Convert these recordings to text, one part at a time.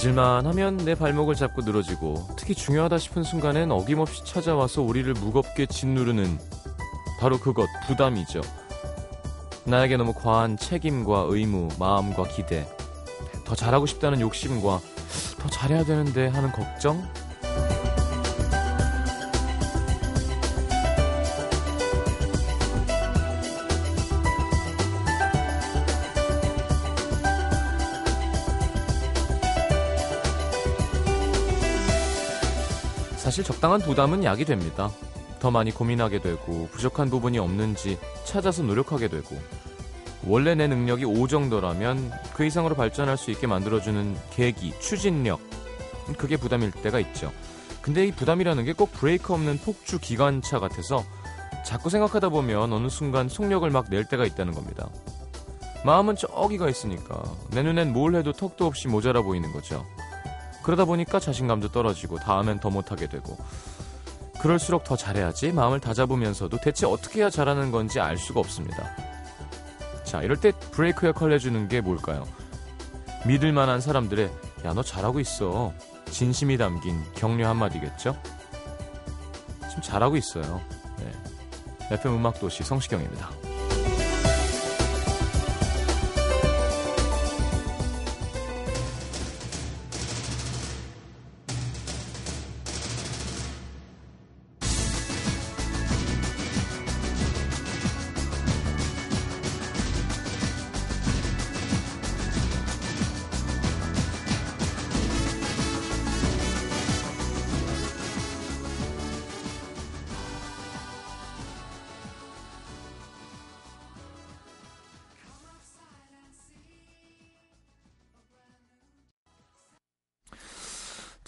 잊을만 하면 내 발목을 잡고 늘어지고 특히 중요하다 싶은 순간엔 어김없이 찾아와서 우리를 무겁게 짓누르는 바로 그것 부담이죠. 나에게 너무 과한 책임과 의무, 마음과 기대, 더 잘하고 싶다는 욕심과 더 잘해야 되는데 하는 걱정? 사실 적당한 부담은 약이 됩니다. 더 많이 고민하게 되고 부족한 부분이 없는지 찾아서 노력하게 되고 원래 내 능력이 5 정도라면 그 이상으로 발전할 수 있게 만들어주는 계기, 추진력 그게 부담일 때가 있죠. 근데 이 부담이라는 게 꼭 브레이크 없는 폭주 기관차 같아서 자꾸 생각하다 보면 어느 순간 속력을 막 낼 때가 있다는 겁니다. 마음은 저기가 있으니까 내 눈엔 뭘 해도 턱도 없이 모자라 보이는 거죠. 그러다 보니까 자신감도 떨어지고 다음엔 더 못하게 되고 그럴수록 더 잘해야지 마음을 다잡으면서도 대체 어떻게 해야 잘하는 건지 알 수가 없습니다. 자, 이럴 때 브레이크 역할을 해주는 게 뭘까요? 믿을 만한 사람들의 야, 너 잘하고 있어. 진심이 담긴 격려 한마디겠죠? 지금 잘하고 있어요. 네. FM 음악도시 성시경입니다.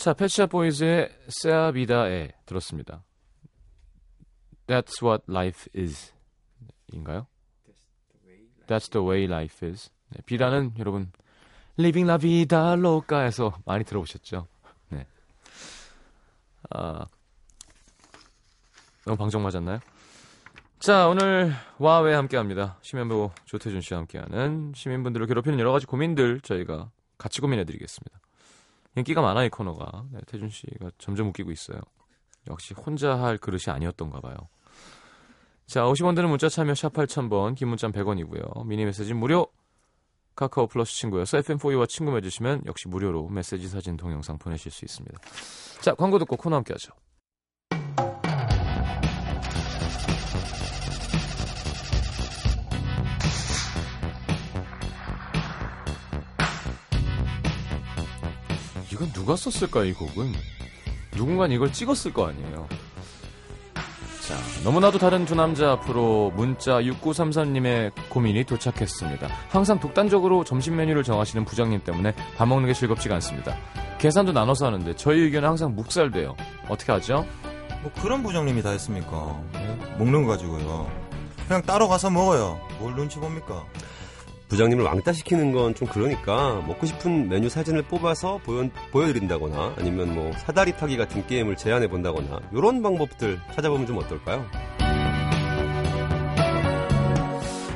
자, 패치아 보이즈의 세아비다에 들었습니다. That's what life is. 인가요? That's the way life is. 네, 비다는 여러분 Living la vida loca에서 많이 들어보셨죠? 네. 아, 너무 방정 맞았나요? 자, 오늘 와왜 함께합니다. 시민부 조태준 씨와 함께하는 시민분들을 괴롭히는 여러 가지 고민들 저희가 같이 고민해드리겠습니다. 인기가 많아 이 코너가 네, 태준 씨가 점점 웃기고 있어요. 역시 혼자 할 그릇이 아니었던가 봐요. 자, 50원 드는 문자 참여 샵 8000번, 긴 문자 100원이고요. 미니 메시지 무료. 카카오 플러스 친구여서 FM4U와 친구 맺으시면 역시 무료로 메시지 사진 동영상 보내실 수 있습니다. 자, 광고 듣고 코너 함께 하죠. 이건 누가 썼을까 이 곡은? 누군가 이걸 찍었을 거 아니에요. 자 너무나도 다른 두 남자 앞으로 문자 6933님의 고민이 도착했습니다. 항상 독단적으로 점심 메뉴를 정하시는 부장님 때문에 밥 먹는 게 즐겁지가 않습니다. 계산도 나눠서 하는데 저희 의견은 항상 묵살돼요. 어떻게 하죠? 뭐 그런 부장님이 다 했습니까? 네? 먹는 거 가지고요. 그냥 따로 가서 먹어요. 뭘 눈치 봅니까 부장님을 왕따 시키는 건 좀 그러니까 먹고 싶은 메뉴 사진을 뽑아서 보여, 보여드린다거나 아니면 뭐 사다리 타기 같은 게임을 제안해 본다거나 이런 방법들 찾아보면 좀 어떨까요?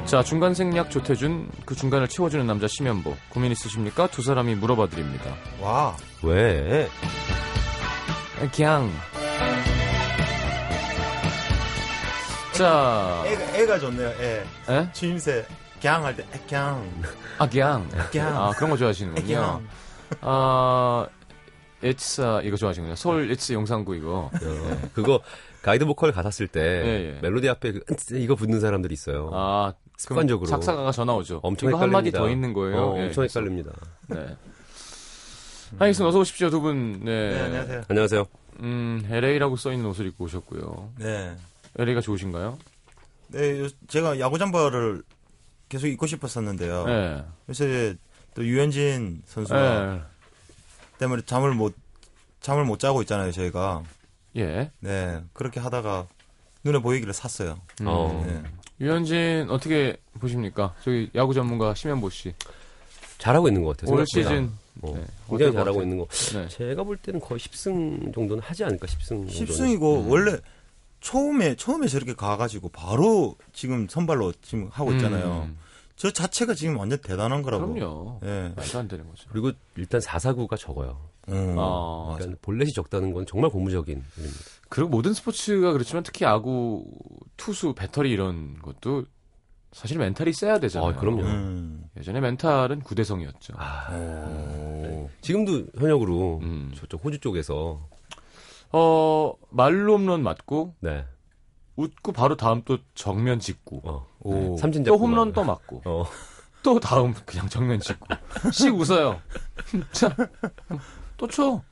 자 중간 생략 조태준 그 중간을 채워주는 남자 심연보 고민 있으십니까? 두 사람이 물어봐 드립니다. 와 왜? 그냥 자 애가, 애가 좋네요. 애. 에? 취임새 갱 할때 갱. 아, 그냥. 그냥. 아, 그런 거 좋아하시는군요. 아, it's, uh, 이거 좋아하시는군요. 서울 it's 용산구 이거. 어, 그거 가이드 보컬 가았을 때 예, 예. 멜로디 앞에 그, 이거 붙는 사람들이 있어요. 아, 습관적으로. 작사가가 전화 오죠. 엄청 이거 헷갈립니다. 한마디 더 있는 거예요. 어, 예, 엄청 그래서. 헷갈립니다. 네. 하이슨 어서 오십시오, 두 분. 네. 네, 안녕하세요. 안녕하세요. 음, LA라고 써 있는 옷을 입고 오셨고요. 네. LA가 좋으신가요? 네, 요- 제가 야구 잠바를 계속 입고 싶었었는데요. 네. 그래서 이제 또 유현진 선수가 네. 때문에 잠을 못 잠을 못 자고 있잖아요, 저희가. 예. 네. 그렇게 하다가 눈에 보이기를 샀어요. 음. 어. 네. 유현진 어떻게 보십니까? 저기 야구 전문가 심현보 씨. 잘하고 있는 것 같아요. 올 생각보다. 시즌 어, 네. 굉장히 잘하고 같아요? 있는 거. 네. 제가 볼 때는 거의 10승 정도는 하지 않을까 10승. 10승이고 음. 원래 처음에 처음에 저렇게 가가지고 바로 지금 선발로 지금 하고 있잖아요. 음. 저 자체가 지금 완전 대단한 거라고. 그럼요. 예. 말도 안 되는 거죠. 그리고 일단 4사구가 적어요. 음. 아, 그러니까 볼넷이 적다는 건 정말 고무적인 일입니다. 그리고 모든 스포츠가 그렇지만 특히 야구, 투수, 배터리 이런 것도 사실 멘탈이 세야 되잖아요. 아, 그럼요. 음. 예전에 멘탈은 구대성이었죠. 아, 오. 지금도 현역으로 음. 저쪽 호주 쪽에서 어, 말로 홈런 맞고 네. 웃고 바로 다음 또 정면 직구. 어. 오. 삼진 또 홈런 막. 또 맞고. 어. 또 다음 그냥 정면 직구. 씩 웃어요. 자, 또 쳐.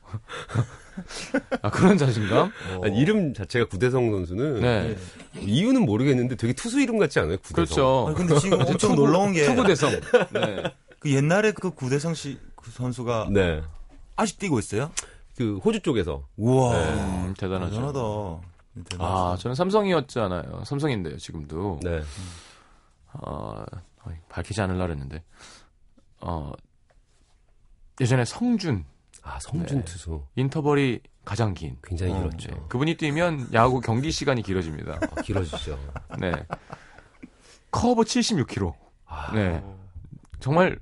아, 그런 자신감? 아니, 이름 자체가 구대성 선수는 네. 이유는 모르겠는데 되게 투수 이름 같지 않아요? 구대성. 그렇죠. 아니, 근데 지금 엄청 투구- 놀라운 게. 투구대성. 네. 그 옛날에 그 구대성 씨, 그 선수가 네. 아직 뛰고 있어요? 그 호주 쪽에서 우와. 음, 대단하죠. 대단하다. 대단하다. 아, 저는 삼성이었잖아요. 삼성인데요, 지금도. 네. 어, 밝히지 않으려고 했는데. 어, 예전에 성준, 아, 성준 네. 투수. 인터벌이 가장 긴. 굉장히 어, 길었죠. 네. 그분이 뛰면 야구 경기 시간이 길어집니다. 아, 길어지죠. 네. 커브 76km. 아, 네. 정말,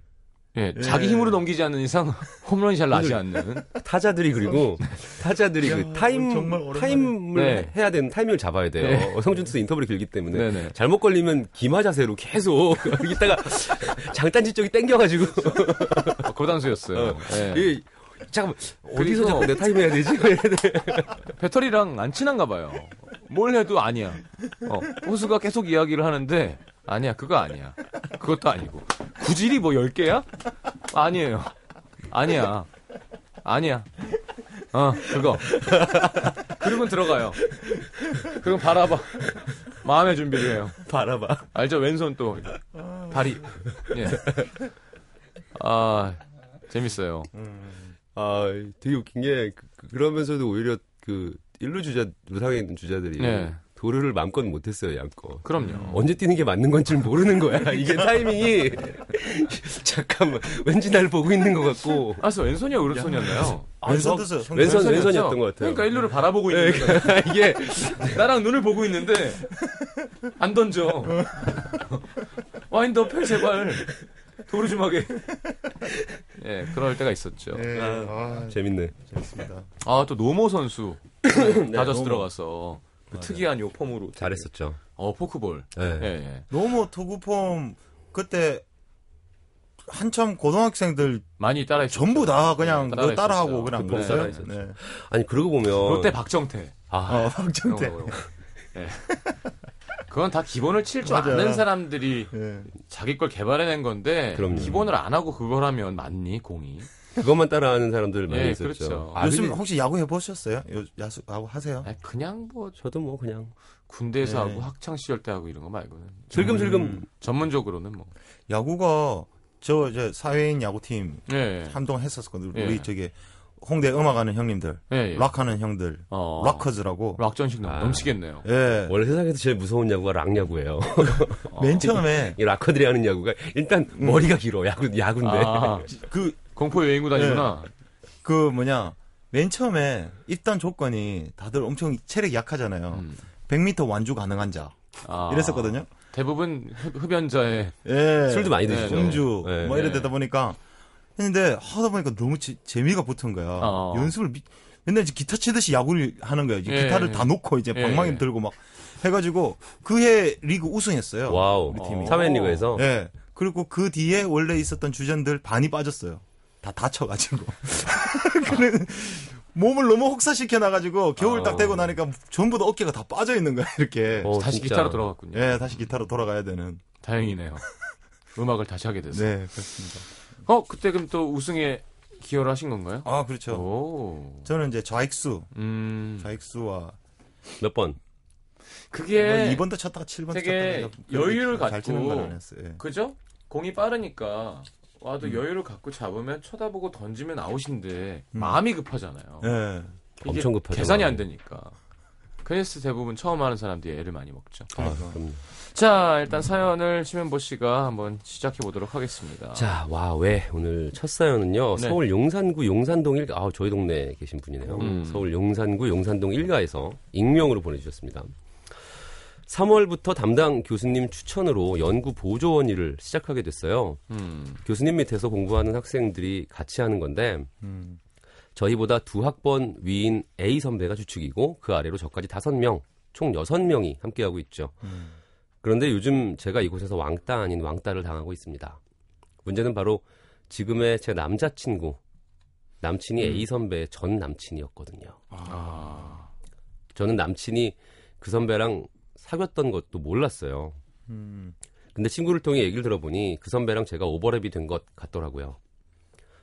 예, 예. 자기 힘으로 넘기지 않는 이상 홈런이 잘 나지 않는. 타자들이 그리고 타자들이 야, 그 타임. 타임을 네. 해야 되는 타이밍을 잡아야 돼요. 네. 성준 투수 인터벌이 길기 때문에 네네. 잘못 걸리면 기마 자세로 계속 있다가 장딴지 쪽이 땡겨가지고 어, 고단수였어요. 예. 이 잠깐 어디서 자꾸 내 타임 해야 되지? 배터리랑 안 친한가 봐요. 뭘 해도 아니야. 어, 호수가 계속 이야기를 하는데 아니야, 그거 아니야. 그것도 아니고. 구질이 뭐 10개야? 아니에요. 아니야. 아니야. 어, 그거. 그리고 들어가요. 그리고 바라봐. 마음의 준비를 해요. 바라봐. 알죠? 왼손 또 다리. 예. 아, 재밌어요. 아 되게 웃긴 게 그, 그러면서도 오히려 그 일루 주자 루상에 있는 주자들이 네. 도루를 마음껏 못했어요 양껏. 그럼요. 언제 뛰는 게 맞는 건지 모르는 거야. 이게 타이밍이 잠깐만 왠지 날 보고 있는 것 같고 아, 그래서 왼손이야, 오른손이었나요? 왼손 저- 드세요. 왼손 왼손이었죠? 왼손이었던 것 같아요. 그러니까 일루를 바라보고 있는 거예요. 이게 나랑 눈을 보고 있는데 안 던져. 와인더 펠 제발 도루 좀 하게. 예, 그럴 때가 있었죠. 예. 아, 재밌네. 재밌습니다. 아 또 노모 선수 다저스 노모. 들어가서 그 특이한 요 폼으로 잘했었죠. 어 포크볼. 네. 예, 예. 너무 투구폼 그때 한참 고등학생들 많이 따라했죠. 전부 다 그냥 네, 따라했었어요. 따라하고 그냥 그 그랬어요. 따라했었죠. 네. 아니 그러고 보면 롯데 박정태. 아, 어, 박정태. 예. 그건 다 기본을 칠 줄. 아는 사람들이 예. 자기 걸 개발해낸 건데 그럼요. 기본을 안 하고 그걸 하면 맞니 공이? 그것만 따라하는 사람들 많이 예, 있었죠. 그렇죠. 아, 요즘 근데 혹시 야구 해보셨어요? 요, 야수, 야구 하세요? 아니, 그냥 뭐 저도 뭐 그냥 군대에서 네. 하고 학창 시절 때 하고 이런 거 말고는 슬금슬금 음. 전문적으로는 뭐. 야구가 저 이제 사회인 야구팀 예. 한동안 했었거든요. 예. 우리 저기 홍대 음악하는 형님들, 예. 예. 락하는 형들, 어. 락커즈라고. 락전식 넘- 아. 넘치겠네요. 예. 원래 세상에서 제일 무서운 야구가 락 야구예요. 맨 처음에 이 락커들이 하는 야구가 일단 머리가 길어 야구 야구인데 아, 그 공포 여행 구단이구나. 그 뭐냐 맨 처음에 입단 조건이 다들 엄청 체력이 약하잖아요. 음. 100m 완주 가능한 자 아. 이랬었거든요. 대부분 흡- 흡연자의 예. 술도 많이 네, 드시죠. 음주 네. 뭐 이래 네. 되다 보니까 했는데 하다 보니까 너무 지- 재미가 붙은 거야. 어. 연습을 미- 맨날 이제 기타 치듯이 야구를 하는 거야. 예. 기타를 다 놓고 이제 예. 방망이 들고 막 해가지고 그해 리그 우승했어요. 와우. 우리 팀이. 어. 사회리그에서 예. 그리고 그 뒤에 원래 있었던 주전들 반이 빠졌어요. 다 다쳐가지고. 그래, 몸을 너무 혹사시켜 놔가지고 겨울 어. 딱 되고 나니까 전부 다 어깨가 다 빠져 있는 거야 이렇게. 어, 다시 진짜. 기타로 돌아갔군요. 예, 다시 기타로 돌아가야 되는. 다행이네요. 음악을 다시 하게 됐어요. 네, 그렇습니다. 어, 그때 그럼 또 우승에 기여를 하신 건가요? 아, 그렇죠. 오. 저는 이제 좌익수, 음. 좌익수와 몇 번? 그게 2번도 쳤다가 7번도 되게 쳤다가 여유를 잘 갖고 치는 건 아니었어요. 예. 그죠? 공이 빠르니까 와도 음. 여유를 갖고 잡으면 쳐다보고 던지면 아웃인데 음. 마음이 급하잖아요. 예. 이게 엄청 급하죠. 계산이 안 되니까. 그래서 대부분 처음 하는 사람들이 애를 많이 먹죠. 아, 그럼요. 자, 일단 사연을 심현보 씨가 한번 시작해 보도록 하겠습니다. 자, 와, 왜 오늘 첫 사연은요. 네. 서울 용산구 용산동 1가 아, 저희 동네에 계신 분이네요. 음. 서울 용산구 용산동 1가에서 익명으로 보내 주셨습니다. 3월부터 담당 교수님 추천으로 연구 보조원 일을 시작하게 됐어요. 음. 교수님 밑에서 공부하는 학생들이 같이 하는 건데 음. 저희보다 두 학번 위인 A 선배가 주축이고 그 아래로 저까지 다섯 명, 총 여섯 명이 함께하고 있죠. 음. 그런데 요즘 제가 이곳에서 왕따 아닌 왕따를 당하고 있습니다. 문제는 바로 지금의 제 남자친구, 남친이 A 선배의 전 남친이었거든요. 아. 저는 남친이 그 선배랑 사귀었던 것도 몰랐어요. 음. 근데 친구를 통해 얘기를 들어보니 그 선배랑 제가 오버랩이 된 것 같더라고요.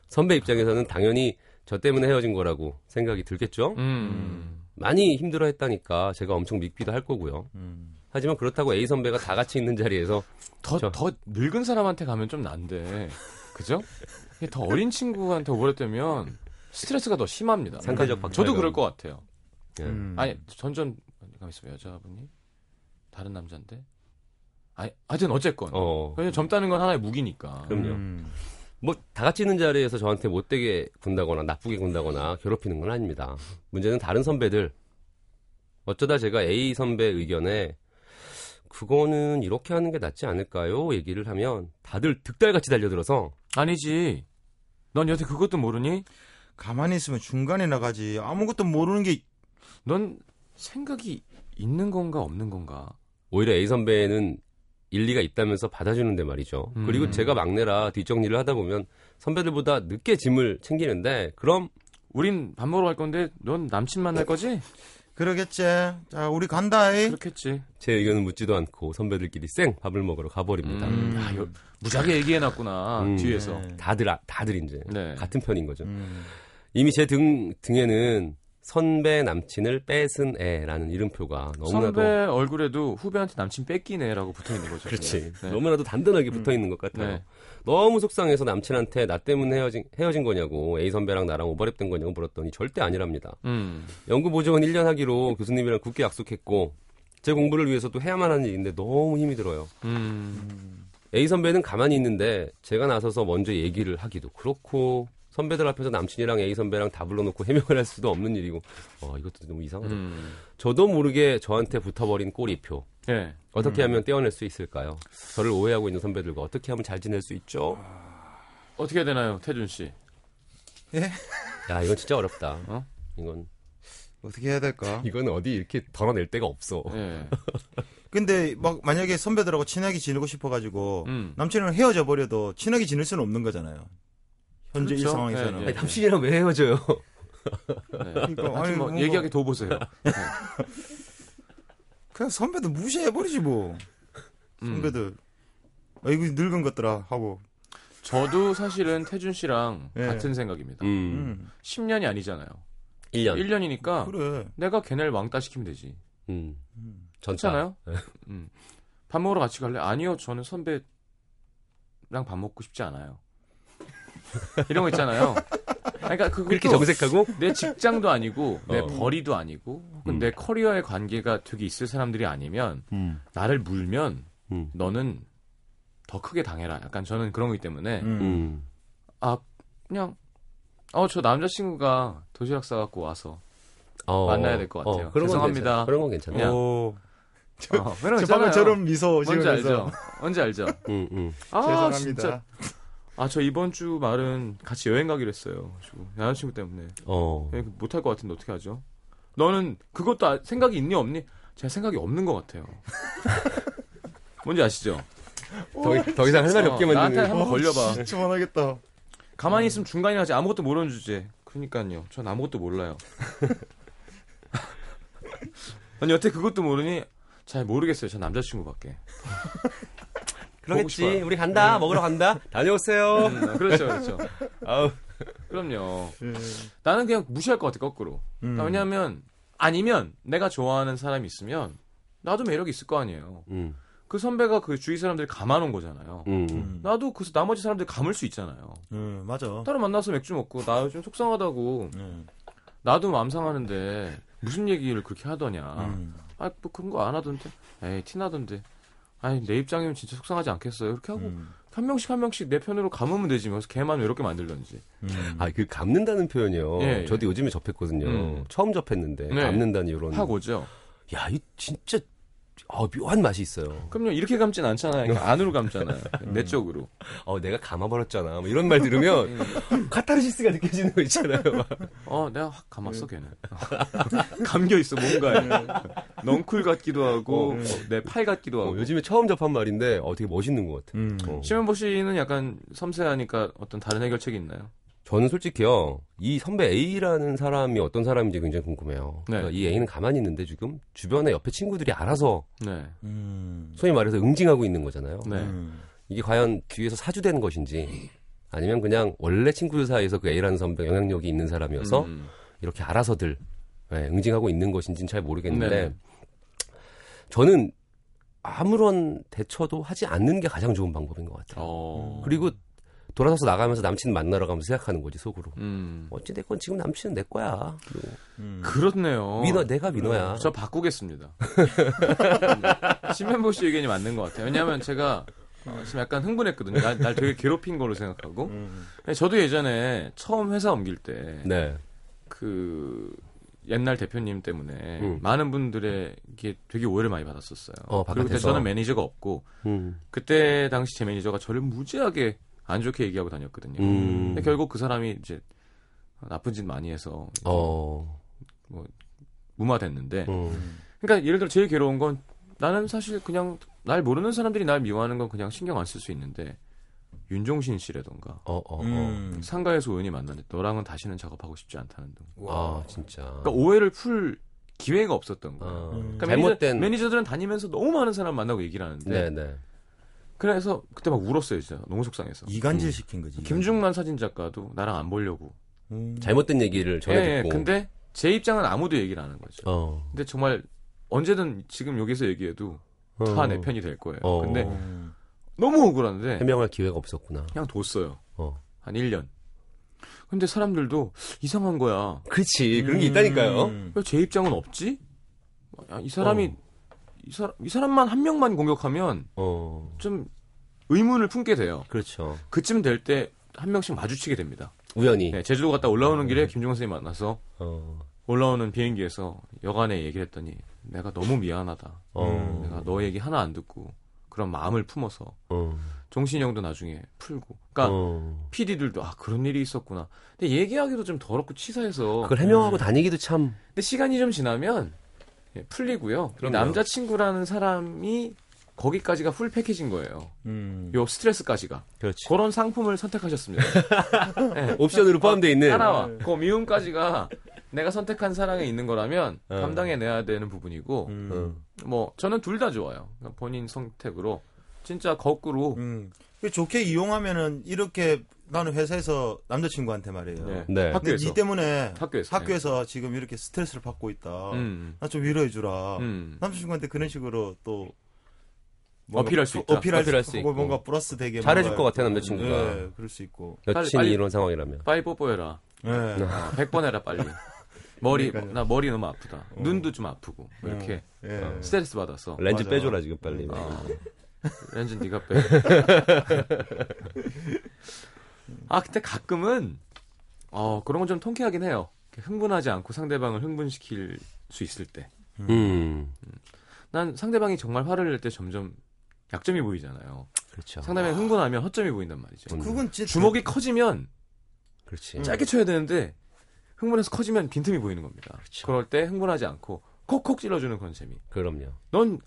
선배 입장에서는 당연히 저 때문에 헤어진 거라고 생각이 들겠죠? 음. 많이 힘들어 했다니까 제가 엄청 밉기도 할 거고요. 음. 하지만 그렇다고 A 선배가 다 같이 있는 자리에서 더, 저- 더 늙은 사람한테 가면 좀 난데. 그죠? 더 어린 친구한테 오버랩되면 스트레스가 더 심합니다. 상가적 박탈감. 저도 그럴 것 같아요. 예. 음. 아니, 전전, 가만 있어봐, 여자분이? 다른 남자인데? 아니, 하여튼 어쨌건. 어, 그냥 젊다는 건 하나의 무기니까. 그럼요. 음. 뭐다 같이 있는 자리에서 저한테 못되게 군다거나 나쁘게 군다거나 괴롭히는 건 아닙니다. 문제는 다른 선배들. 어쩌다 제가 A 선배 의견에 그거는 이렇게 하는 게 낫지 않을까요? 얘기를 하면 다들 득달같이 달려들어서 아니지. 넌 여태 그것도 모르니? 가만히 있으면 중간에 나가지. 아무것도 모르는 게 넌 생각이 있는 건가 없는 건가? 오히려 A 선배는 일리가 있다면서 받아주는데 말이죠. 음. 그리고 제가 막내라 뒷정리를 하다 보면 선배들보다 늦게 짐을 챙기는데 그럼 우린 밥 먹으러 갈 건데 넌 남친 만날 거지? 그러겠지. 자, 우리 간다이. 그렇겠지. 제 의견은 묻지도 않고 선배들끼리 생 밥을 먹으러 가버립니다. 음, 야, 이거 무지하게 얘기해놨구나 음. 뒤에서. 네. 다들 아- 다들 이제 네. 같은 편인 거죠. 음. 이미 제 등 등에는 선배 남친을 뺏은 애라는 이름표가 너무나도 선배 얼굴에도 후배한테 남친 뺏기네라고 붙어 있는 거죠. 그렇지 네. 너무나도 단단하게 붙어 있는 것 같아요. 네. 너무 속상해서 남친한테 나 때문에 헤어진 헤어진 거냐고 A 선배랑 나랑 오버랩된 거냐고 물었더니 절대 아니랍니다. 음. 연구 보조원 1년 하기로 교수님이랑 굳게 약속했고 제 공부를 위해서도 해야만 하는 일인데 너무 힘이 들어요. 음. A 선배는 가만히 있는데 제가 나서서 먼저 얘기를 하기도 그렇고 선배들 앞에서 남친이랑 A 선배랑 다 불러놓고 해명을 할 수도 없는 일이고 어 이것도 너무 이상하다. 음. 저도 모르게 저한테 붙어버린 꼬리표 예. 어떻게 하면 떼어낼 수 있을까요? 저를 오해하고 있는 선배들과 어떻게 하면 잘 지낼 수 있죠? 어떻게 해야 되나요, 태준 씨? 야 이건 진짜 어렵다. 어? 이건 어떻게 해야 될까? 이건 어디 이렇게 덜어낼 데가 없어. 예. 근데 막 만약에 선배들하고 친하게 지내고 싶어가지고 음. 남친이랑 헤어져 버려도 친하게 지낼 수는 없는 거잖아요. 현재 이 그렇죠. 상황에서는. 예, 예. 아니, 남친이랑 왜 헤어져요? 네. 그러니까 하여튼 아니, 뭐 뭐- 얘기하게 둬 보세요. 그냥 선배들 무시해 버리지 뭐. 음. 선배들. 아이고 늙은 것들아 하고. 저도 사실은 태준 씨랑 예. 같은 생각입니다. 음, 음. 10년이 아니잖아요. 1년. 1년이니까 그래. 내가 걔네를 왕따 시키면 되지. 음. 음. 전차. 그렇잖아요? 음. 밥 먹으러 같이 갈래? 아니요, 저는 선배랑 밥 먹고 싶지 않아요. 이런 거 있잖아요. 그러니까 그렇게 정색하고? 내 직장도 아니고 내 어. 벌이도 아니고 혹은 음. 내 커리어의 관계가 되게 있을 사람들이 아니면 음. 나를 물면 음. 너는 더 크게 당해라. 약간 저는 그런 거기 때문에 음. 음. 아 그냥 어 저 남자친구가 도시락 싸갖고 와서 어, 만나야 될 것 같아요. 그런 건 죄송합니다. 괜찮아. 그런 건 괜찮아. 그냥. 오. 어, 그런 거저 방금 있잖아요. 저런 미소 뭔지 지으면서. 알죠? 뭔지 알죠? 음, 음. 아 죄송합니다. 진짜 아 저 이번 주 말은 같이 여행 가기로 했어요. 여자친구 때문에 어. 예, 못할 것 같은데 어떻게 하죠? 너는 그것도 아- 생각이 있니 없니? 제가 생각이 없는 것 같아요. 뭔지 아시죠? 더, 이- 더 이상 할 말이 어, 없게 나한테 만드는. 한번 걸려봐. 진짜 화나겠다. 가만히 있으면 중간이라지 아무것도 모르는 주제. 그러니까요. 전 아무것도 몰라요. 아니 여태 그것도 모르니? 잘 모르겠어요. 전 남자친구밖에. 그러겠지. 우리 간다. 먹으러 간다. 다녀오세요. 음, 그렇죠, 그렇죠. 아우. 그럼요. 예. 나는 그냥 무시할 것 같아 거꾸로. 음. 왜냐하면 아니면 내가 좋아하는 사람이 있으면 나도 매력이 있을 거 아니에요. 음. 그 선배가 그 주위 사람들 감아놓은 거잖아요. 음. 음. 나도 그 나머지 사람들 감을 수 있잖아요. 음, 맞아. 따로 만나서 맥주 먹고 나 요즘 속상하다고 음. 나도 마음 상하는데 무슨 얘기를 그렇게 하더냐. 음. 아뭐 그런 거 안 하던데. 에이 티나던데. 아니 내 입장이면 진짜 속상하지 않겠어요. 이렇게 하고 음. 한 명씩 한 명씩 내 편으로 감으면 되지. 그래서 걔만 왜 이렇게 만들던지. 음. 아, 그 감는다는 표현이요. 예, 예. 저도 요즘에 접했거든요. 음. 처음 접했는데 네. 감는다는 이런. 확 오죠. 야, 이 진짜 어, 묘한 맛이 있어요. 그럼요 이렇게 감진 않잖아요. 그러니까 안으로 감잖아요. 내 쪽으로. 어, 내가 감아버렸잖아. 뭐 이런 말 들으면 카타르시스가 느껴지는 거 있잖아요. 어 내가 확 감았어 걔는. 감겨 있어 뭔가에. 넝쿨 같기도 하고 내팔 같기도 하고. 어, 요즘에 처음 접한 말인데 어, 되게 멋있는 것 같아. 음. 어. 심현보 씨는 약간 섬세하니까 어떤 다른 해결책이 있나요? 저는 솔직히요, 이 선배 A라는 사람이 어떤 사람인지 굉장히 궁금해요. 네. 그러니까 이 A는 가만히 있는데 지금 주변에 옆에 친구들이 알아서 네. 음. 소위 말해서 응징하고 있는 거잖아요. 네. 음. 이게 과연 뒤에서 사주되는 것인지 아니면 그냥 원래 친구들 사이에서 그 A라는 선배 영향력이 있는 사람이어서 음. 이렇게 알아서들 네, 응징하고 있는 것인지는 잘 모르겠는데 네. 저는 아무런 대처도 하지 않는 게 가장 좋은 방법인 것 같아요. 어. 그리고 돌아서서 나가면서 남친 만나러 가면서 생각하는 거지 속으로. 음. 어찌 됐건 지금 남친은 내 거야. 그리고 음. 그렇네요. 위너 내가 위너야. 저 바꾸겠습니다. 심현보 씨 의견이 맞는 것 같아요. 왜냐하면 제가 어, 지금 약간 흥분했거든요. 날, 날 되게 괴롭힌 걸로 생각하고. 음. 저도 예전에 처음 회사 옮길 때, 네. 그, 옛날 대표님 때문에 음. 많은 분들에게 되게 오해를 많이 받았었어요. 어, 그리고 그때. 저는 매니저가 없고, 음. 그때 당시 제 매니저가 저를 무지하게 안 좋게 얘기하고 다녔거든요. 음. 근데 결국 그 사람이 이제 나쁜 짓 많이 해서 어. 무마됐는데, 음. 그러니까 예를 들어 제일 괴로운 건 나는 사실 그냥 날 모르는 사람들이 날 미워하는 건 그냥 신경 안 쓸 수 있는데 윤종신 씨라던가 어, 어, 어. 음. 상가에서 우연히 만났는데 너랑은 다시는 작업하고 싶지 않다는 등. 아, 진짜. 그러니까 오해를 풀 기회가 없었던 거예요. 어. 음. 그러니까 잘못된. 매니저들은 다니면서 너무 많은 사람 만나고 얘기를 하는데 네네. 그래서 그때 막 울었어요 진짜 너무 속상해서 이간질 시킨 거지. 김중만 사진 작가도 나랑 안 보려고 음. 잘못된 얘기를 예, 전해듣고. 예, 근데 제 입장은 아무도 얘기를 안 하는 거죠 어. 근데 정말 언제든 지금 여기서 얘기해도 다내 편이 될 거예요 어. 근데 음. 너무 억울한데 해명할 기회가 없었구나. 그냥 뒀어요. 어. 한 1년. 근데 사람들도 이상한 거야. 그렇지. 그런 게 있다니까요. 음. 왜제 입장은 없지? 야, 이 사람이 이, 사람, 이 사람만 한 명만 공격하면 어. 좀 의문을 품게 돼요. 그렇죠. 그쯤 될 때 한 명씩 마주치게 됩니다. 우연히. 네, 제주도 갔다 올라오는 길에 김종원 선생님 만나서 어. 올라오는 비행기에서 여간에 얘기를 했더니 내가 너무 미안하다. 어. 내가 너 얘기 하나 안 듣고 그런 마음을 품어서 어. 종신이 형도 나중에 풀고. 그러니까 어. PD들도 아 그런 일이 있었구나. 근데 얘기하기도 좀 더럽고 치사해서. 그걸 해명하고 다니기도 참. 근데 시간이 좀 지나면 예, 풀리고요. 이 그럼요. 남자 친구라는 사람이 거기까지가 풀 패키지인 거예요. 음. 요 스트레스까지가 그렇지. 그런 상품을 선택하셨습니다. 예. 옵션으로 포함되어 있는. 따라와. 그 미움까지가 내가 선택한 사랑에 있는 거라면 어. 감당해내야 되는 부분이고 음. 어. 뭐 저는 둘 다 좋아요. 그러니까 본인 선택으로 진짜 거꾸로 음. 그 좋게 이용하면은 이렇게 나는 회사에서 남자친구한테 말이에요. 네. 네. 학교에서 니 때문에 학교에서 학교에서 지금 이렇게 스트레스를 받고 있다. 음. 나좀 위로해 주라. 음. 남자친구한테 그런 식으로 또 어필할 수 있다. 어필할, 어필할 수 수 있고. 뭔가 플러스 되게 잘해줄 것 같아, 남자친구가. 네, 그럴 수 있고. 여친이 빨리- 이런 상황이라면. 빨리 뽀뽀해라. 네. 어, 100번 해라 빨리. 머리 그러니까요. 나 머리 너무 아프다. 눈도 좀 아프고 뭐 이렇게 예. 어, 스트레스 받아서 렌즈 맞아. 빼줘라, 지금 빨리. 어, 렌즈 네가 빼. 아 근데 가끔은 어 그런 건 좀 통쾌하긴 해요. 흥분하지 않고 상대방을 흥분시킬 수 있을 때. 음. 난 상대방이 정말 화를 낼 때 점점 약점이 보이잖아요. 그렇죠. 상대방이 흥분하면 허점이 보인단 말이죠. 음. 그건 진짜 주먹이 커지면 그렇지. 짧게 쳐야 되는데 흥분해서 커지면 빈틈이 보이는 겁니다. 그렇죠. 그럴 때 흥분하지 않고 콕콕 찔러주는 그런 재미. 그럼요. 넌,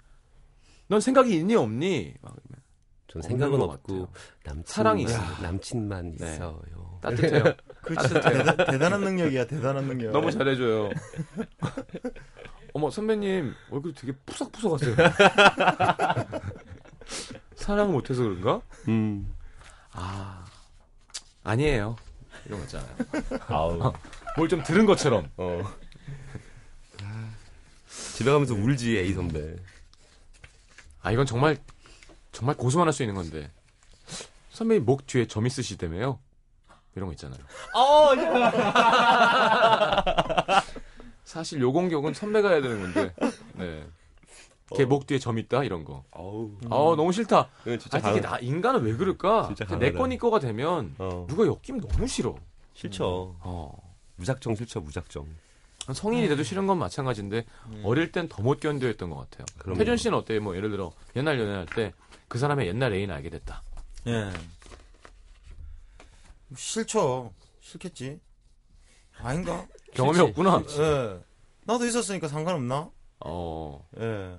넌 생각이 있니 없니? 막 이러면 전 생각은 것 없고. 남친 사랑이 있습니다. 남친만 네. 있어요. 따뜻해요. 그렇지. 대단, 대단한 능력이야. 대단한 능력. 너무 잘해줘요. 어머 선배님 얼굴 되게 푸석푸석하세요. 사랑을 못해서 그런가? 음. 아 아니에요. 이런 거 있잖아요. 아우. 뭘 좀 들은 것처럼. 어. 집에 가면서 울지 A 선배. 아 이건 정말 정말 고소만 할 수 있는 건데 선배님 목 뒤에 점 있으시다며요? 이런 거 있잖아요. 어, 사실 요 공격은 선배가 해야 되는 건데. 네. 걔목 뒤에 점 있다 이런 거. 아우. 아 너무 싫다. 진짜 아, 이게 나 인간은 왜 그럴까? 진짜 내. 거니 거가 되면 어. 누가 엮이면 너무 싫어. 싫죠. 어. 무작정 싫죠, 무작정. 성인이 돼도 싫은 건 마찬가지인데 어릴 땐 더 못 견뎌했던 것 같아요. 그럼요. 태준 씨는 어때요? 뭐 예를 들어 옛날 연애할 때 그 사람의 옛날 애인 알게 됐다. 예. 싫죠. 싫겠지. 아닌가? 경험이. 없구나. 예. 나도 있었으니까 상관없나? 어. 예.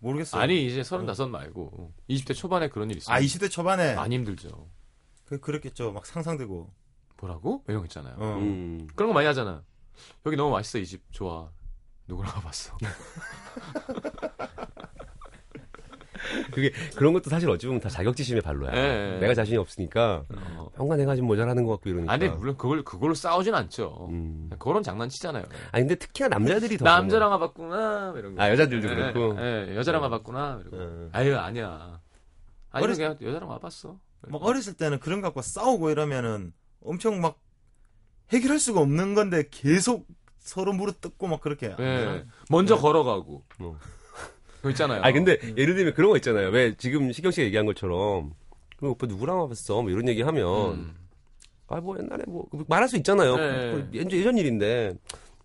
모르겠어요. 아니 이제 서른다섯 말고 20대 초반에 그런 일 있으면 아, 20대 초반에 많이 힘들죠. 그, 그랬겠죠. 막 상상되고. 뭐라고? 이런 거 있잖아요. 어. 음. 그런 거 많이 하잖아. 여기 너무 맛있어 이 집 좋아. 누구랑 가봤어? 그게 그런 것도 사실 어찌 보면 다 자격지심의 발로야. 예, 예. 내가 자신이 없으니까 어. 내가 지금 모자라는 것 같고 이러니까. 아니 물론 그걸 그걸로 싸우진 않죠. 음. 그런 장난치잖아요. 아니 근데 특히나 남자들이 더 남자랑 와봤구나 이런 거. 아, 여자들도 예, 그렇고? 예, 여자랑 어. 와봤구나 이러고. 예. 아유 아니야. 아니 어렸- 그냥 여자랑 와봤어. 막 어렸을 때는 그런 거 갖고 싸우고 이러면은 엄청 막 해결할 수가 없는 건데 계속 서로 무릎 뜯고 막 그렇게. 안 예. 되나? 먼저 걸어가고. 뭐. 그거 있잖아요. 아니 근데 예를 들면 그런 거 있잖아요. 왜 지금 시경 씨가 얘기한 것처럼 그 오빠 누구랑 와봤어? 뭐 이런 얘기 하면 음. 아뭐 옛날에 뭐 말할 수 있잖아요. 네. 그 예전, 예전 일인데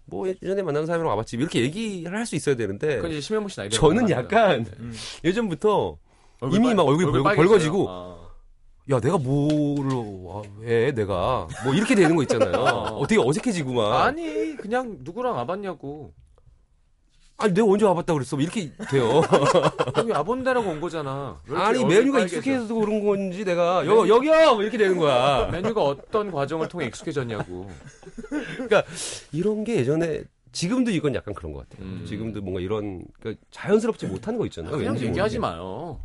뭐 예전에 만난 사람이랑 와봤지 이렇게 얘기를 할 수 있어야 되는데 그건 이제 심현보 씨 나이 저는. 약간 네. 음. 예전부터 얼굴 이미 빨- 막 얼굴이 벌- 빨개져요. 벌거지고 아. 야 내가 뭐를 와, 왜 내가 뭐 이렇게 되는 거 있잖아요. 어떻게 어색해지고 막 아니 그냥 누구랑 와봤냐고. 아니 내가 언제 와봤다 그랬어? 뭐 이렇게 돼요. 여기 와본다라고 온 거잖아. 아니 메뉴가? 익숙해서 그런 건지 내가 여, 여기요 뭐 이렇게 되는 거야. 메뉴가 어떤 과정을 통해 익숙해졌냐고. 이런 게 예전에 지금도 이건 약간 그런 것 같아요. 음. 지금도 뭔가 이런 그러니까 자연스럽지 못한 거 있잖아요. 그냥 얘기하지. 마요.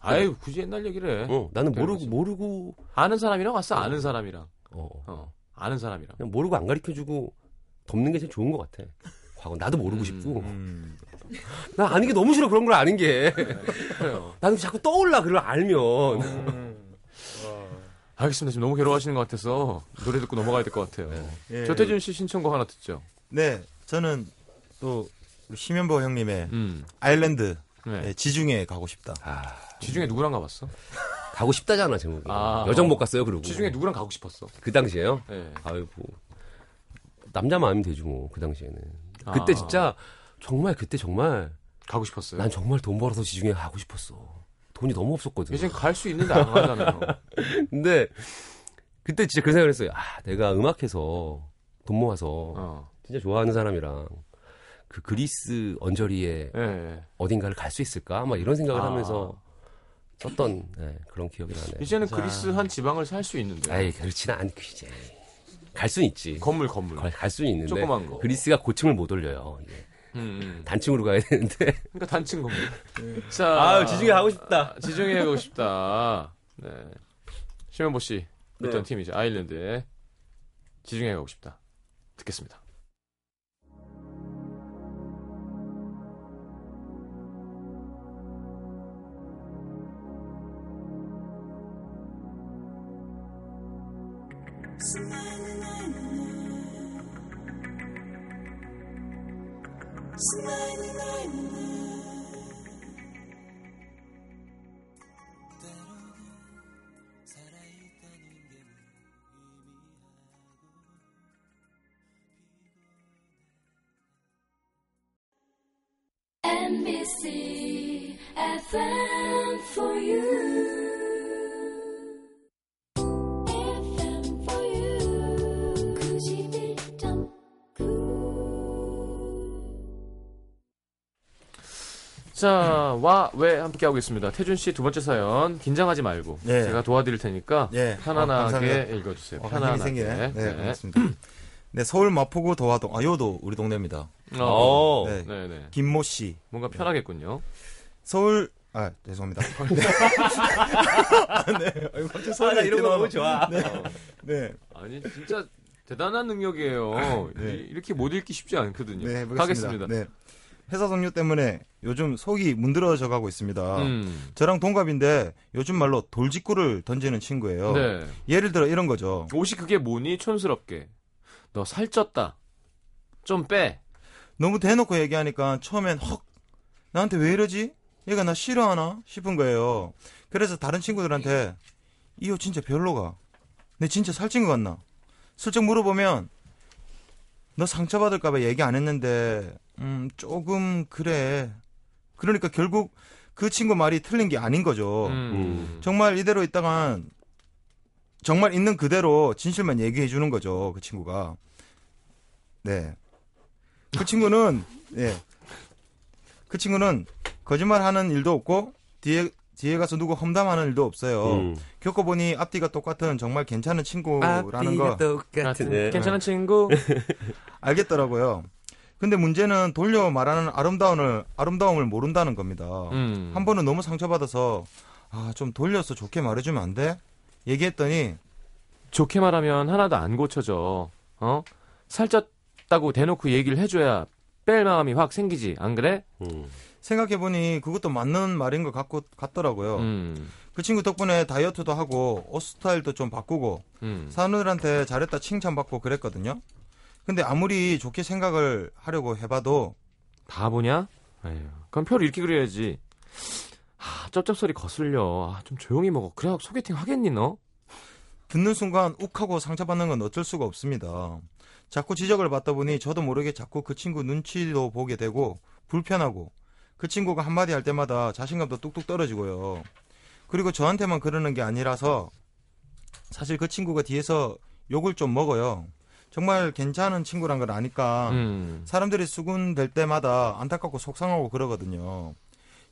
아유 굳이 옛날 얘기를 해. 어, 나는 모르고. 모르고 아는 사람이랑 왔어. 아는 사람이랑. 어, 어. 아는 사람이랑. 모르고 안 가르쳐주고 덮는 게 제일 좋은 것 같아. 과거 나도 모르고 음. 싶고 음. 나 아는 게 너무 싫어 그런 걸 아는 게 그래요. 나는 자꾸 떠올라 그걸 알면 알겠습니다. 지금 너무 괴로워하시는 것 같아서 노래 듣고 넘어가야 될 것 같아요. 예. 조태준 씨 신청곡 하나 듣죠. 네. 저는 또 우리 심현보 형님의 음. 아일랜드 네. 예, 지중해 가고 싶다. 아, 지중해 누구랑 가봤어? 가고 싶다잖아 제목이 아. 여정 못 갔어요 그리고 지중해 누구랑 가고 싶었어? 그 당시에요 네. 아이고 남자 마음이 되지 뭐 그 당시에는 그때 아. 진짜 정말 그때 정말 가고 싶었어요. 난 정말 돈 벌어서 지중해 가고 싶었어 돈이 너무 없었거든 이제 갈수 있는데 안 가잖아요. 근데 그때 진짜 그 생각을 했어요 아 내가 음악해서 돈 모아서 어. 진짜 좋아하는 사람이랑 그 그리스 언저리에 예. 네. 어딘가를 갈 수 있을까 막 이런 생각을 아. 하면서 썼던 네, 그런 기억이 나네 이제는 자. 그리스 한 지방을 살 수 있는데. 에이 그렇지는 않고 이제 갈 수는 있지 건물 건물. 갈, 갈 수는 있는데 조그만 거. 그리스가 고층을 못 올려요 이게. 음, 음. 단층으로 가야 되는데 그러니까 단층 건물. 자. 아유, 지중해 가고 싶다. 아, 지중해 가고 싶다. 네. 심현보 씨 있던 네. 팀이죠. 아일랜드. 지중해 가고 싶다. 듣겠습니다. smile 자, 와, 왜 함께하고 있습니다. 태준 씨 두 번째 사연, 긴장하지 말고. 네. 제가 도와드릴 테니까. 예. 아, 편안하게 감사합니다. 읽어주세요. 어, 편안하게. 생기네. 네, 네. 고맙습니다. 네, 서울 마포구 도화동. 아, 요도 우리 동네입니다. 어. 네. 네네. 김모 씨. 뭔가 편하겠군요. 서울 아, 죄송합니다. 네. 네. 아이고, 갑자기 소리가 이렇게 나오네. 좋아 네. 네. 아니, 진짜 대단한 능력이에요. 네. 이- 이렇게 못 읽기 쉽지 않거든요. 네, 해보겠습니다. 가겠습니다. 네. 회사 동료 때문에 요즘 속이 문드러져 가고 있습니다. 음. 저랑 동갑인데 요즘 말로 돌직구를 던지는 친구예요. 네. 예를 들어 이런 거죠. 옷이 그게 뭐니? 촌스럽게. 너 살쪘다. 좀 빼. 너무 대놓고 얘기하니까 처음엔 헉 나한테 왜 이러지? 얘가 나 싫어하나 싶은 거예요. 그래서 다른 친구들한테 이 옷 진짜 별로가. 내 진짜 살찐 것 같나? 슬쩍 물어보면 너 상처받을까봐 얘기 안 했는데, 음, 조금, 그래. 그러니까 결국 그 친구 말이 틀린 게 아닌 거죠. 음. 정말 이대로 있다간, 정말 있는 그대로 진실만 얘기해 주는 거죠. 그 친구가. 네. 그 친구는, 예. 그 친구는 거짓말 하는 일도 없고, 뒤에, 뒤에 가서 누구 험담하는 일도 없어요. 음. 겪어보니 앞뒤가 똑같은 정말 괜찮은 친구라는 거 똑같은. 네. 괜찮은 친구. 알겠더라고요. 근데 문제는 돌려 말하는 아름다움을 아름다움을 모른다는 겁니다. 음. 한 번은 너무 상처받아서 아 좀 돌려서 좋게 말해주면 안 돼? 얘기했더니 좋게 말하면 하나도 안 고쳐져. 어? 살쪘다고 대놓고 얘기를 해줘야 뺄 마음이 확 생기지. 안 그래? 음. 생각해보니 그것도 맞는 말인 것 같고 같더라고요. 음. 그 친구 덕분에 다이어트도 하고 옷 스타일도 좀 바꾸고 음. 사람들한테 잘했다 칭찬받고 그랬거든요. 근데 아무리 좋게 생각을 하려고 해봐도 바보냐? 에휴, 그럼 표를 이렇게 그려야지. 아, 쩝쩝소리 거슬려. 아, 좀 조용히 먹어. 그래야 소개팅 하겠니 너? 듣는 순간 욱하고 상처받는 건 어쩔 수가 없습니다. 자꾸 지적을 받다 보니 저도 모르게 자꾸 그 친구 눈치도 보게 되고 불편하고 그 친구가 한마디 할 때마다 자신감도 뚝뚝 떨어지고요. 그리고 저한테만 그러는 게 아니라서 사실 그 친구가 뒤에서 욕을 좀 먹어요. 정말 괜찮은 친구란 걸 아니까 음. 사람들이 수군될 때마다 안타깝고 속상하고 그러거든요.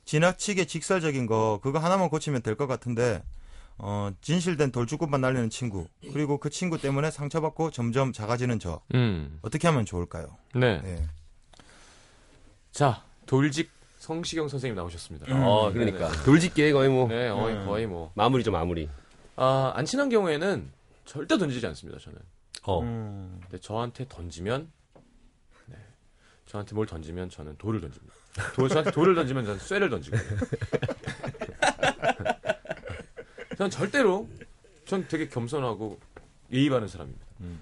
지나치게 직설적인 거 그거 하나만 고치면 될 것 같은데 어, 진실된 돌주급만 날리는 친구 그리고 그 친구 때문에 상처받고 점점 작아지는 저 음. 어떻게 하면 좋을까요? 네. 네. 자, 돌직 성시경 선생님 나오셨습니다. 어, 그러니까. 돌직계 거의 뭐. 네, 거의, 음. 거의 뭐. 마무리죠, 마무리. 아, 안 친한 경우에는 절대 던지지 않습니다, 저는. 어. 음, 근데 저한테 던지면, 네. 저한테 뭘 던지면 저는 돌을 던집니다. 돌, 저한테 돌을 던지면 저는 쇠를 던지고. 전 절대로, 전 되게 겸손하고 예의 바른 사람입니다. 음.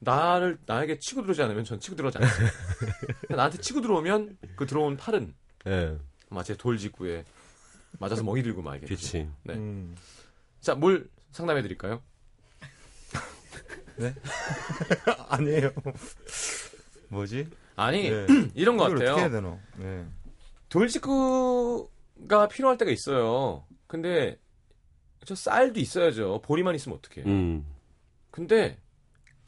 나를, 나에게 치고 들어오지 않으면 전 치고 들어오지 않습니다. 나한테 치고 들어오면 그 들어온 팔은 예. 마치 돌 직구에 맞아서 멍이 들고 말겠지. 그치. 네. 음. 자, 뭘 상담해 드릴까요? 아니에요. 뭐지? 아니, 네. 이런 것 같아요. 어떻게 해야 되노? 네. 돌직구가 필요할 때가 있어요. 근데 저 쌀도 있어야죠. 보리만 있으면 어떡해. 음. 근데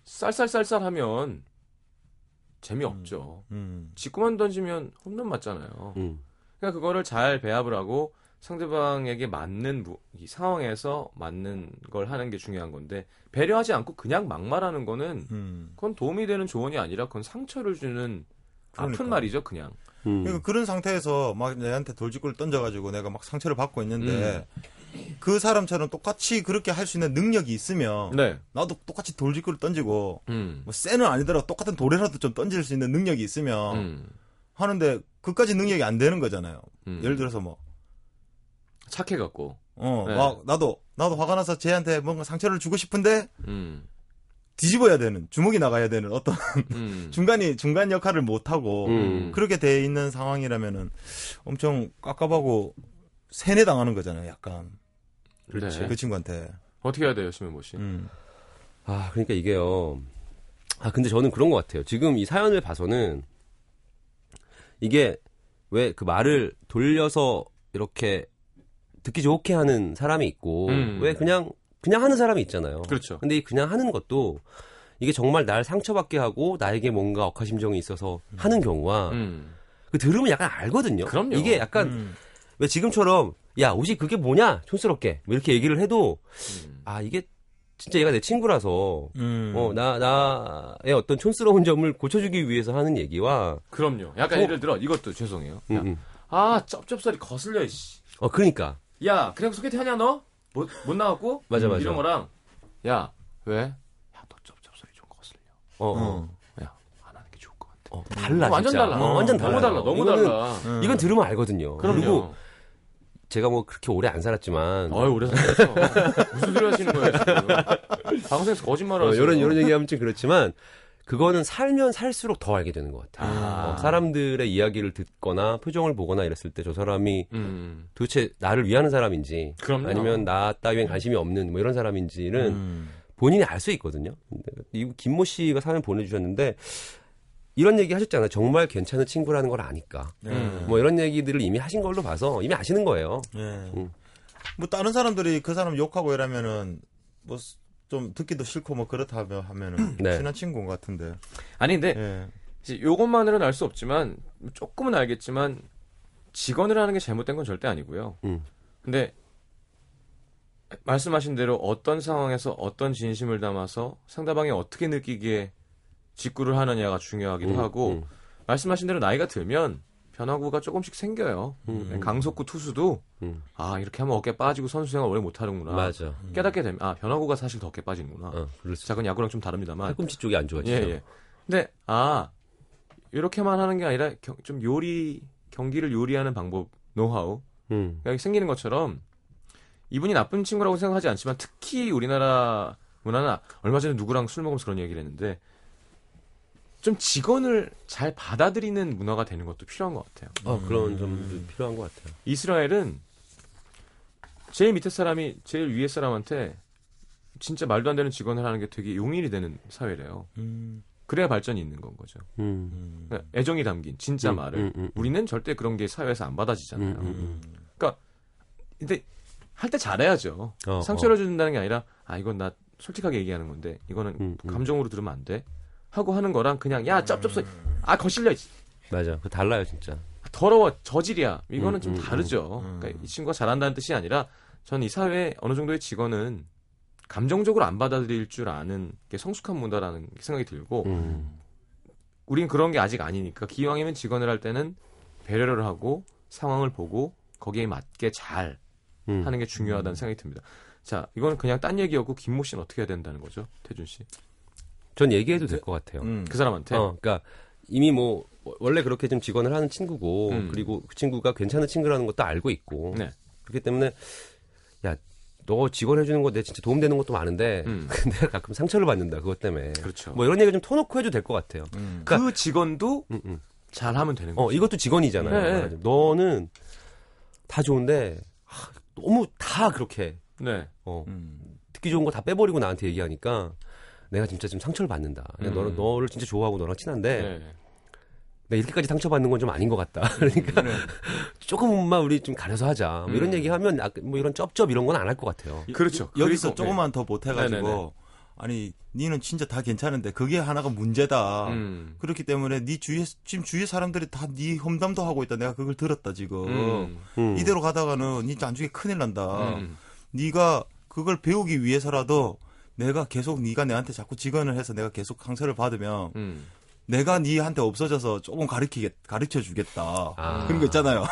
쌀쌀쌀쌀 하면 재미없죠. 음. 직구만 던지면 홈런 맞잖아요. 음. 그러니까 그거를 잘 배합을 하고 상대방에게 맞는 부- 이 상황에서 맞는 걸 하는 게 중요한 건데 배려하지 않고 그냥 막말하는 거는 음. 그건 도움이 되는 조언이 아니라 그건 상처를 주는 아픈 그러니까. 말이죠, 그냥. 음. 그러니까 그런 상태에서 막 내한테 돌직구를 던져가지고 내가 막 상처를 받고 있는데 그 사람처럼 똑같이 그렇게 할 수 있는 능력이 있으면 네. 나도 똑같이 돌직구를 던지고 음. 뭐 쎄는 아니더라도 똑같은 돌이라도 좀 던질 수 있는 능력이 있으면 음. 하는데 그까지 능력이 안 되는 거잖아요. 음. 예를 들어서 뭐, 착해갖고. 어, 네. 막 나도 나도 화가 나서 쟤한테 뭔가 상처를 주고 싶은데 음. 뒤집어야 되는 주먹이 나가야 되는 어떤 음. 중간이 중간 역할을 못 하고 음. 그렇게 돼 있는 상황이라면은 엄청 깝깝하고 세뇌 당하는 거잖아요. 약간 그렇지. 네. 그 친구한테. 어떻게 해야 돼요, 심현보 씨? 음. 아, 그러니까 이게요. 아, 근데 저는 그런 것 같아요. 지금 이 사연을 봐서는 이게 왜 그 말을 돌려서 이렇게 듣기 좋게 하는 사람이 있고 음. 왜 그냥 그냥 하는 사람이 있잖아요. 그렇죠. 근데 이 그냥 하는 것도 이게 정말 날 상처받게 하고 나에게 뭔가 억하심정이 있어서 하는 경우가 음. 그 들으면 약간 알거든요. 그럼요. 이게 약간 음. 왜 지금처럼 야 옷이 그게 뭐냐 촌스럽게 뭐 이렇게 얘기를 해도 음. 아 이게 진짜 얘가 내 친구라서 음. 어, 나, 나의 어떤 촌스러운 점을 고쳐주기 위해서 하는 얘기와, 그럼요. 약간 어. 예를 들어 이것도 죄송해요. 음, 야, 음. 아 쩝쩝소리 거슬려. 씨. 어, 그러니까. 야, 그래 소개팅 하냐 너? 못, 못 나왔고? 맞아, 맞아. 이런 거랑 야, 왜? 야, 너 쩝쩝소리 좀 거슬려. 어, 어. 어. 야, 안 하는 게 좋을 것 같아. 어, 달라. 완전 진짜. 달라. 어, 완전 너무 달라요. 달라. 너무 이거는- 달라. 음. 이건 들으면 알거든요. 그럼요. 그리고 제가 뭐 그렇게 오래 안 살았지만, 어이 오래 살았어. 무슨 소리 하시는 거예요 지금? 방송에서 거짓말을 어, 하세요. 이런, 이런 얘기하면 좀 그렇지만, 그거는 살면 살수록 더 알게 되는 것 같아요. 아. 어, 사람들의 이야기를 듣거나 표정을 보거나 이랬을 때 저 사람이 음, 도대체 나를 위하는 사람인지, 그럼요. 아니면 나 따위엔 관심이 없는 뭐 이런 사람인지는 음. 본인이 알 수 있거든요. 이 김모 씨가 사연 보내주셨는데 이런 얘기 하셨잖아요. 정말 괜찮은 친구라는 걸 아니까. 예. 뭐 이런 얘기들을 이미 하신 걸로 봐서 이미 아시는 거예요. 예. 음. 뭐 다른 사람들이 그 사람 욕하고 이러면은 뭐 좀 듣기도 싫고 뭐 그렇다 하면은 네. 친한 친구인 것 같은데. 아니 근데 예. 이제 요것만으로는 알 수 없지만 조금은 알겠지만 직원을 하는 게 잘못된 건 절대 아니고요. 음. 근데 말씀하신 대로 어떤 상황에서 어떤 진심을 담아서 상대방이 어떻게 느끼기에 직구를 하느냐가 중요하기도 음, 하고 음. 말씀하신 대로 나이가 들면 변화구가 조금씩 생겨요. 음, 네, 음. 강속구 투수도 음. 아 이렇게 하면 어깨 빠지고 선수 생활 오래 못하는구나 맞아. 깨닫게 되면 아 변화구가 사실 더 어깨 빠지는구나. 어, 그건 야구랑 좀 다릅니다만 팔꿈치 쪽이 안 좋아지죠. 예, 예. 근데 아 이렇게만 하는 게 아니라 경- 좀 요리 경기를 요리하는 방법 노하우 음. 여기 생기는 것처럼 이분이 나쁜 친구라고 생각하지 않지만 특히 우리나라 문화는 얼마 전에 누구랑 술 먹으면서 그런 얘기를 했는데 좀 직원을 잘 받아들이는 문화가 되는 것도 필요한 것 같아요. 어, 그런 점도 필요한 것 같아요. 이스라엘은 제일 밑에 사람이 제일 위에 사람한테 진짜 말도 안 되는 직원을 하는 게 되게 용인이 되는 사회래요. 음. 그래야 발전이 있는 건 거죠. 음. 음. 그러니까 애정이 담긴 진짜 음, 말을 음, 음. 우리는 절대 그런 게 사회에서 안 받아지잖아요. 음, 음, 근데 할 때 잘해야죠. 어, 상처를 준다는 게 아니라 아 이건 나 솔직하게 얘기하는 건데 이거는 음, 음. 감정으로 들으면 안 돼. 하고 하는 거랑 그냥 야 쩝쩝소리 아 거실려 맞아. 그 달라요, 진짜. 더러워 저질이야 이거는 음, 좀 음, 다르죠. 음. 그러니까 이 친구가 잘한다는 뜻이 아니라 전 이 사회에 어느 정도의 직원은 감정적으로 안 받아들일 줄 아는 게 성숙한 문화라는 생각이 들고 음. 우린 그런 게 아직 아니니까 기왕이면 직원을 할 때는 배려를 하고 상황을 보고 거기에 맞게 잘 음. 하는 게 중요하다는 생각이 듭니다. 자, 이건 그냥 딴 얘기였고 김모 씨는 어떻게 해야 된다는 거죠, 태준 씨? 전 얘기해도 될 것 같아요. 음. 그 사람한테 어, 그러니까 이미 뭐 원래 그렇게 좀 직원을 하는 친구고 음. 그리고 그 친구가 괜찮은 친구라는 것도 알고 있고 네. 그렇기 때문에 야 너 직원 해 주는 거 내 진짜 도움되는 것도 많은데 음. 내가 가끔 상처를 받는다 그것 때문에 그렇죠. 뭐 이런 얘기 좀 터놓고 해도 될 것 같아요. 음. 그러니까- 그 직원도 음, 음. 잘하면 되는 거죠. 어 이것도 직원이잖아요. 네. 말하자면. 너는 다 좋은데 하, 너무 다 그렇게 네. 어, 음. 듣기 좋은 거 다 빼버리고 나한테 얘기하니까 내가 진짜 좀 상처를 받는다. 음. 너를, 너를 진짜 좋아하고 너랑 친한데 네. 내가 이렇게까지 상처받는 건 좀 아닌 것 같다. 그러니까 조금만 우리 좀 가려서 하자. 뭐 이런 음. 얘기하면 아, 뭐 이런 쩝쩝 이런 건 안 할 것 같아요. 그렇죠. 여기서 그리고- 조금만 더 보태가지고 네네네. 아니 니는 진짜 다 괜찮은데 그게 하나가 문제다. 음. 그렇기 때문에 네 주위에 지금 주위 사람들이 다네 험담도 하고 있다. 내가 그걸 들었다 지금. 음. 음. 이대로 가다가는 니 나중에 큰일 난다. 음. 네가 그걸 배우기 위해서라도 내가 계속 네가 내한테 자꾸 직언을 해서 내가 계속 강세를 받으면 음. 내가 네한테 없어져서 조금 가르치겠 가르쳐 주겠다. 아. 그런 거 있잖아요.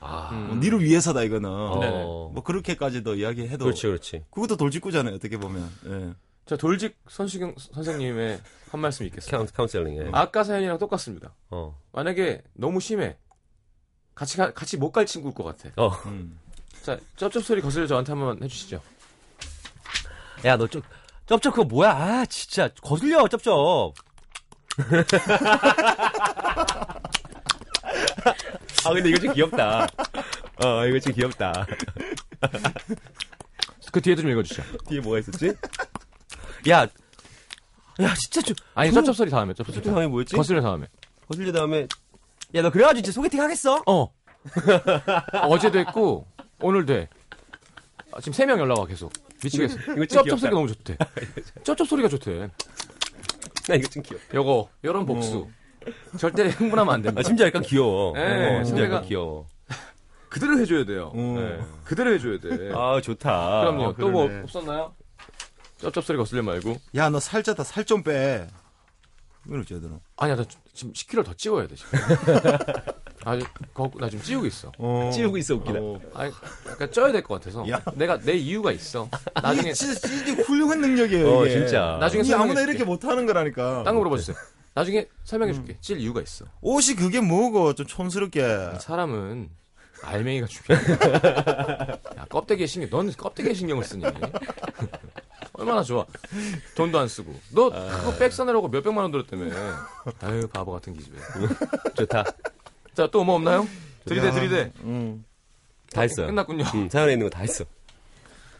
아, 음. 뭐 니를 위해서다 이거는. 어. 뭐 그렇게까지도 이야기해도 그렇지, 그렇지. 그것도 돌직구잖아요. 어떻게 보면. 예. 자, 돌직 선수경 선생님의 한 말씀 있겠습니다. 카운, 카운셀링에. 아까 사연이랑 똑같습니다. 어. 만약에 너무 심해. 같이 가, 같이 못 갈 친구일 것 같아. 어. 음. 자, 쩝쩝 소리 거슬려 저한테 한번 해주시죠. 야, 너 쩝, 쩝쩝 그거 뭐야? 아, 진짜. 거슬려, 쩝쩝. 아, 근데 이거 좀 귀엽다. 어, 이거 좀 귀엽다. 그 뒤에도 좀 읽어주시죠. 뒤에 뭐가 있었지? 야, 야, 진짜 좀. 아니, 그- 쩝쩝 소리 다음에, 쩝쩝 소리 다음에 뭐였지? 거슬려 다음에. 거슬려 다음에. 야, 너 그래가지고 이제 소개팅 하겠어? 어. 어제도 했고, 오늘도 해. 아, 지금 세 명 연락 와, 계속. 미치겠어. 이거 좀 쩝쩝. 소리가 너무 좋대. 쩝쩝 소리가 좋대. 나 이거 좀 귀여워. 요거, 요런 복수. 절대 흥분하면 안 아, 됩니다. 심지어 약간 귀여워. 네, 어, 심지어 약간 상대가- 귀여워. 그대로 해줘야 돼요. 음. 네. 그대로 해줘야 돼. 아, 좋다. 그럼요. 어, 또뭐 그러네. 없었나요? 쩝쩝 소리 거슬려 말고. 야, 너 살쪘다. 살 좀 빼. 이걸 어쩌더라 아니야, 나 지금 10kg 더 찌워야 돼, 지금. 아, 거, 나 지금 찌우고 있어. 어. 찌우고 있어, 웃기다. 아니, 약간 쪄야 될 것 같아서. 야. 내가, 내 이유가 있어. 나중에, 이게 진짜 이게 훌륭한 능력이에요. 어, 이게. 진짜. 나중에 이 아무나 설명해줄게. 이렇게 못 하는 거라니까. 딴 거 물어봐 주세요. 나중에 설명해 줄게. 찔 이유가 있어. 옷이 그게 뭐고 좀 촌스럽게. 사람은 알맹이가 중요해. 야, 껍데기에 신경, 넌 껍데기에 신경을 쓰니? 얼마나 좋아. 돈도 안 쓰고. 너 그거 백 사느라고 몇백만 원 들었다며. 아유, 바보 같은 기집애. 좋다. 자, 또 뭐 없나요? 들이대, 들이대. 음. 다 했어요. 끝났군요. 음, 사연에 있는 거 다 했어.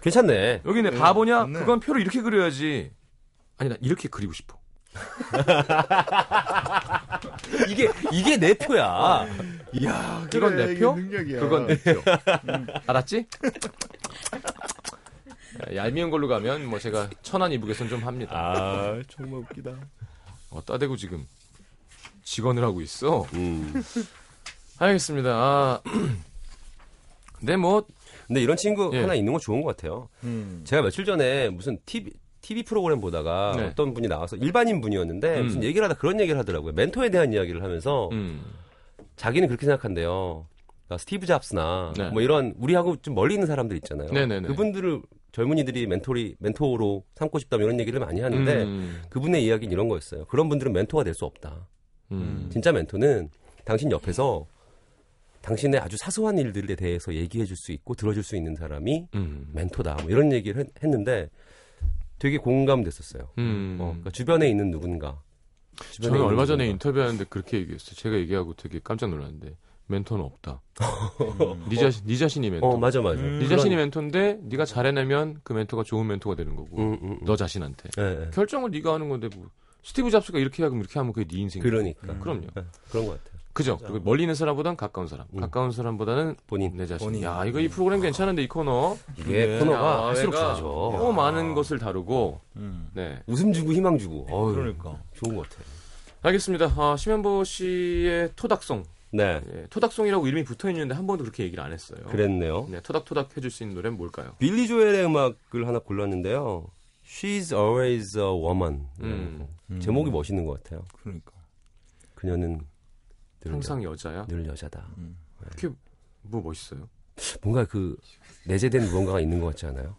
괜찮네. 여기네, 바보냐? 좋네. 그건 표를 이렇게 그려야지. 아니, 나 이렇게 그리고 싶어. 이게 이게 내 표야. 이야, 그건 내 표? 능력이야. 그건 내 표. 알았지? 얄미운 걸로 가면 뭐 제가 천안 이북에선 좀 합니다. 아 정말 웃기다. 어, 따대고 지금 직원을 하고 있어. 음. 알겠습니다. 아, 근데 뭐 근데 이런 친구 예. 하나 있는 건 좋은 것 같아요. 음. 제가 며칠 전에 무슨 TV TV 프로그램 보다가 네. 어떤 분이 나와서 일반인 분이었는데 음. 무슨 얘기를 하다 그런 얘기를 하더라고요. 멘토에 대한 이야기를 하면서 음, 자기는 그렇게 생각한대요. 그러니까 스티브 잡스나 네. 뭐 이런 우리하고 좀 멀리 있는 사람들 있잖아요. 네네네. 그분들을 젊은이들이 멘토리 멘토로 삼고 싶다 뭐 이런 얘기를 많이 하는데 음, 그분의 이야기는 이런 거였어요. 그런 분들은 멘토가 될 수 없다. 음. 진짜 멘토는 당신 옆에서 당신의 아주 사소한 일들에 대해서 얘기해 줄 수 있고 들어줄 수 있는 사람이 음. 멘토다. 뭐 이런 얘기를 했, 했는데 되게 공감됐었어요. 음. 어, 그러니까 주변에 있는 누군가. 주변에 저는 있는 얼마 전에 누군가. 인터뷰하는데 그렇게 얘기했어요. 제가 얘기하고 되게 깜짝 놀랐는데 멘토는 없다. 음. 네 자신, 네 자신이 멘토. 어 맞아 맞아. 음. 네 자신이 멘토인데 네가 잘해내면 그 멘토가 좋은 멘토가 되는 거고 음, 음, 음. 너 자신한테 예, 예. 결정을 네가 하는 건데 뭐 스티브 잡스가 이렇게 하면 이렇게 하면 그게 네 인생. 그러니까 음. 그럼요. 예, 그런 것 같아요. 그죠. 그리고 멀리 있는 사람보단 가까운 사람. 음. 가까운 사람보다는 본인 내 자신. 본인. 야 이거 이 프로그램 괜찮은데 이 코너. 이게 네. 코너가 할수록 내가 좋아져. 너무 많은 것을 다루고. 음. 네. 웃음 주고 희망 주고. 어휴, 그러니까. 좋은 것 같아요. 알겠습니다. 아, 심현보 씨의 토닥송. 네, 예, 토닥송이라고 이름이 붙어 있는데 한 번도 그렇게 얘기를 안 했어요. 그랬네요. 네, 토닥토닥 해줄 수 있는 노래는 뭘까요? 빌리 조엘의 음악을 하나 골랐는데요. She's always a woman. 음. 음. 제목이 멋있는 것 같아요. 그러니까. 그녀는 늘, 항상 여 자야. 늘 여자다. 그게 뭐 멋있어요? 뭔가 그 내재된 무언가가 있는 것 같지 않아요?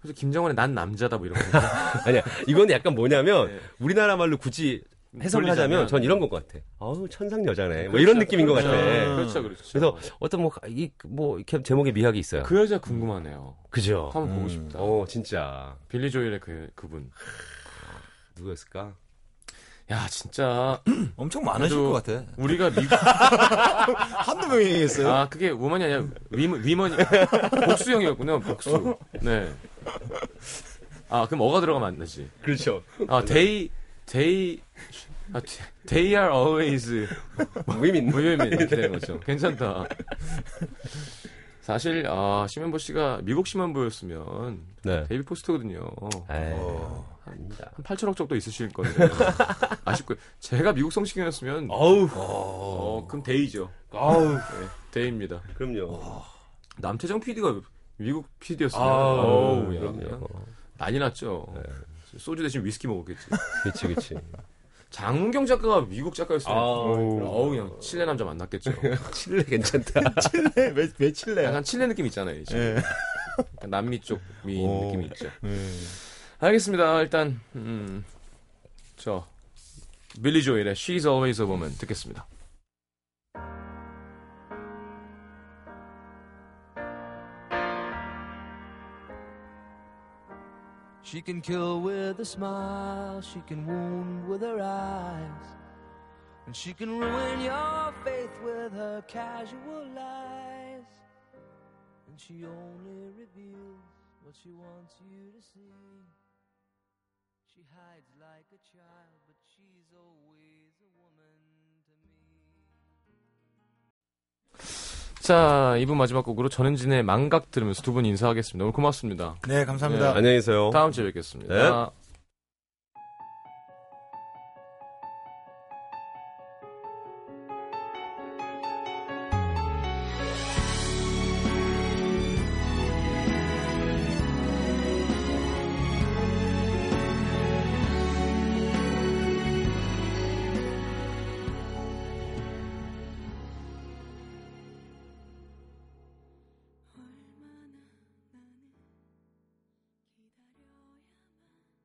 그래서 김정은의 난 남자다 뭐 이런 거. 아니야, 이건 약간 뭐냐면 네. 우리나라 말로 굳이 해석을. 하자면 전 이런 것 같아. 아우 천상 여자네. 뭐 이런 느낌인 것 같아. 그렇죠, 그렇죠. 그래서 어떤 뭐이뭐 이렇게 제목에 미학이 있어요. 그 여자 궁금하네요. 그죠? 한번 보고 음. 싶다. 어 진짜 빌리 조엘의 그 그분. 누구였을까? 야 진짜 엄청 많으실 것 같아. 우리가 미국 한두 명이겠어요? 아 그게 우먼이 아니라 위먼 위먼이 복수형이었군요. 복수. 네. 아 그럼 어가 들어가면 안 되지. 그렇죠. 아 they they 아, they are always 위민. 모임이 이렇게 되는 거죠. 괜찮다. 사실 아 심현보 씨가 미국 심현보였으면 네. 데이빗 포스터거든요. 어. 아닙니다. 한 8천억 정도 있으실 건데 아쉽고 제가 미국 성시경이었으면 어우, 어 그럼 데이죠. 아우, 네, 데이입니다. 그럼요. 남태정 PD가 미국 PD였으면 아우, 어우 야, 그럼요. 난리 났죠. 소주 대신 위스키 먹었겠지. 그렇지, 그렇지. 장문경 작가가 미국 작가였으면 아우. 어우 그냥 칠레 남자 만났겠죠. 칠레 괜찮다. 칠레? 왜, 왜 칠레야? 약간 칠레 느낌 있잖아요. 이제. 예. 약간 남미 쪽 미인 오. 느낌이 있죠. 예. 알겠습니다. 일단 음, 저 빌리 조엘의 She's Always a Woman 듣겠습니다. She can kill with a smile, she can wound with her eyes, and she can ruin your faith with her casual lies. And she only reveals what she wants you to see. She hides like a child, but she's always 자, 2부 마지막 곡으로 전은진의 망각 들으면서 두 분 인사하겠습니다. 오늘 고맙습니다. 네, 감사합니다. 안녕히 계세요. 다음 주에 뵙겠습니다. 네.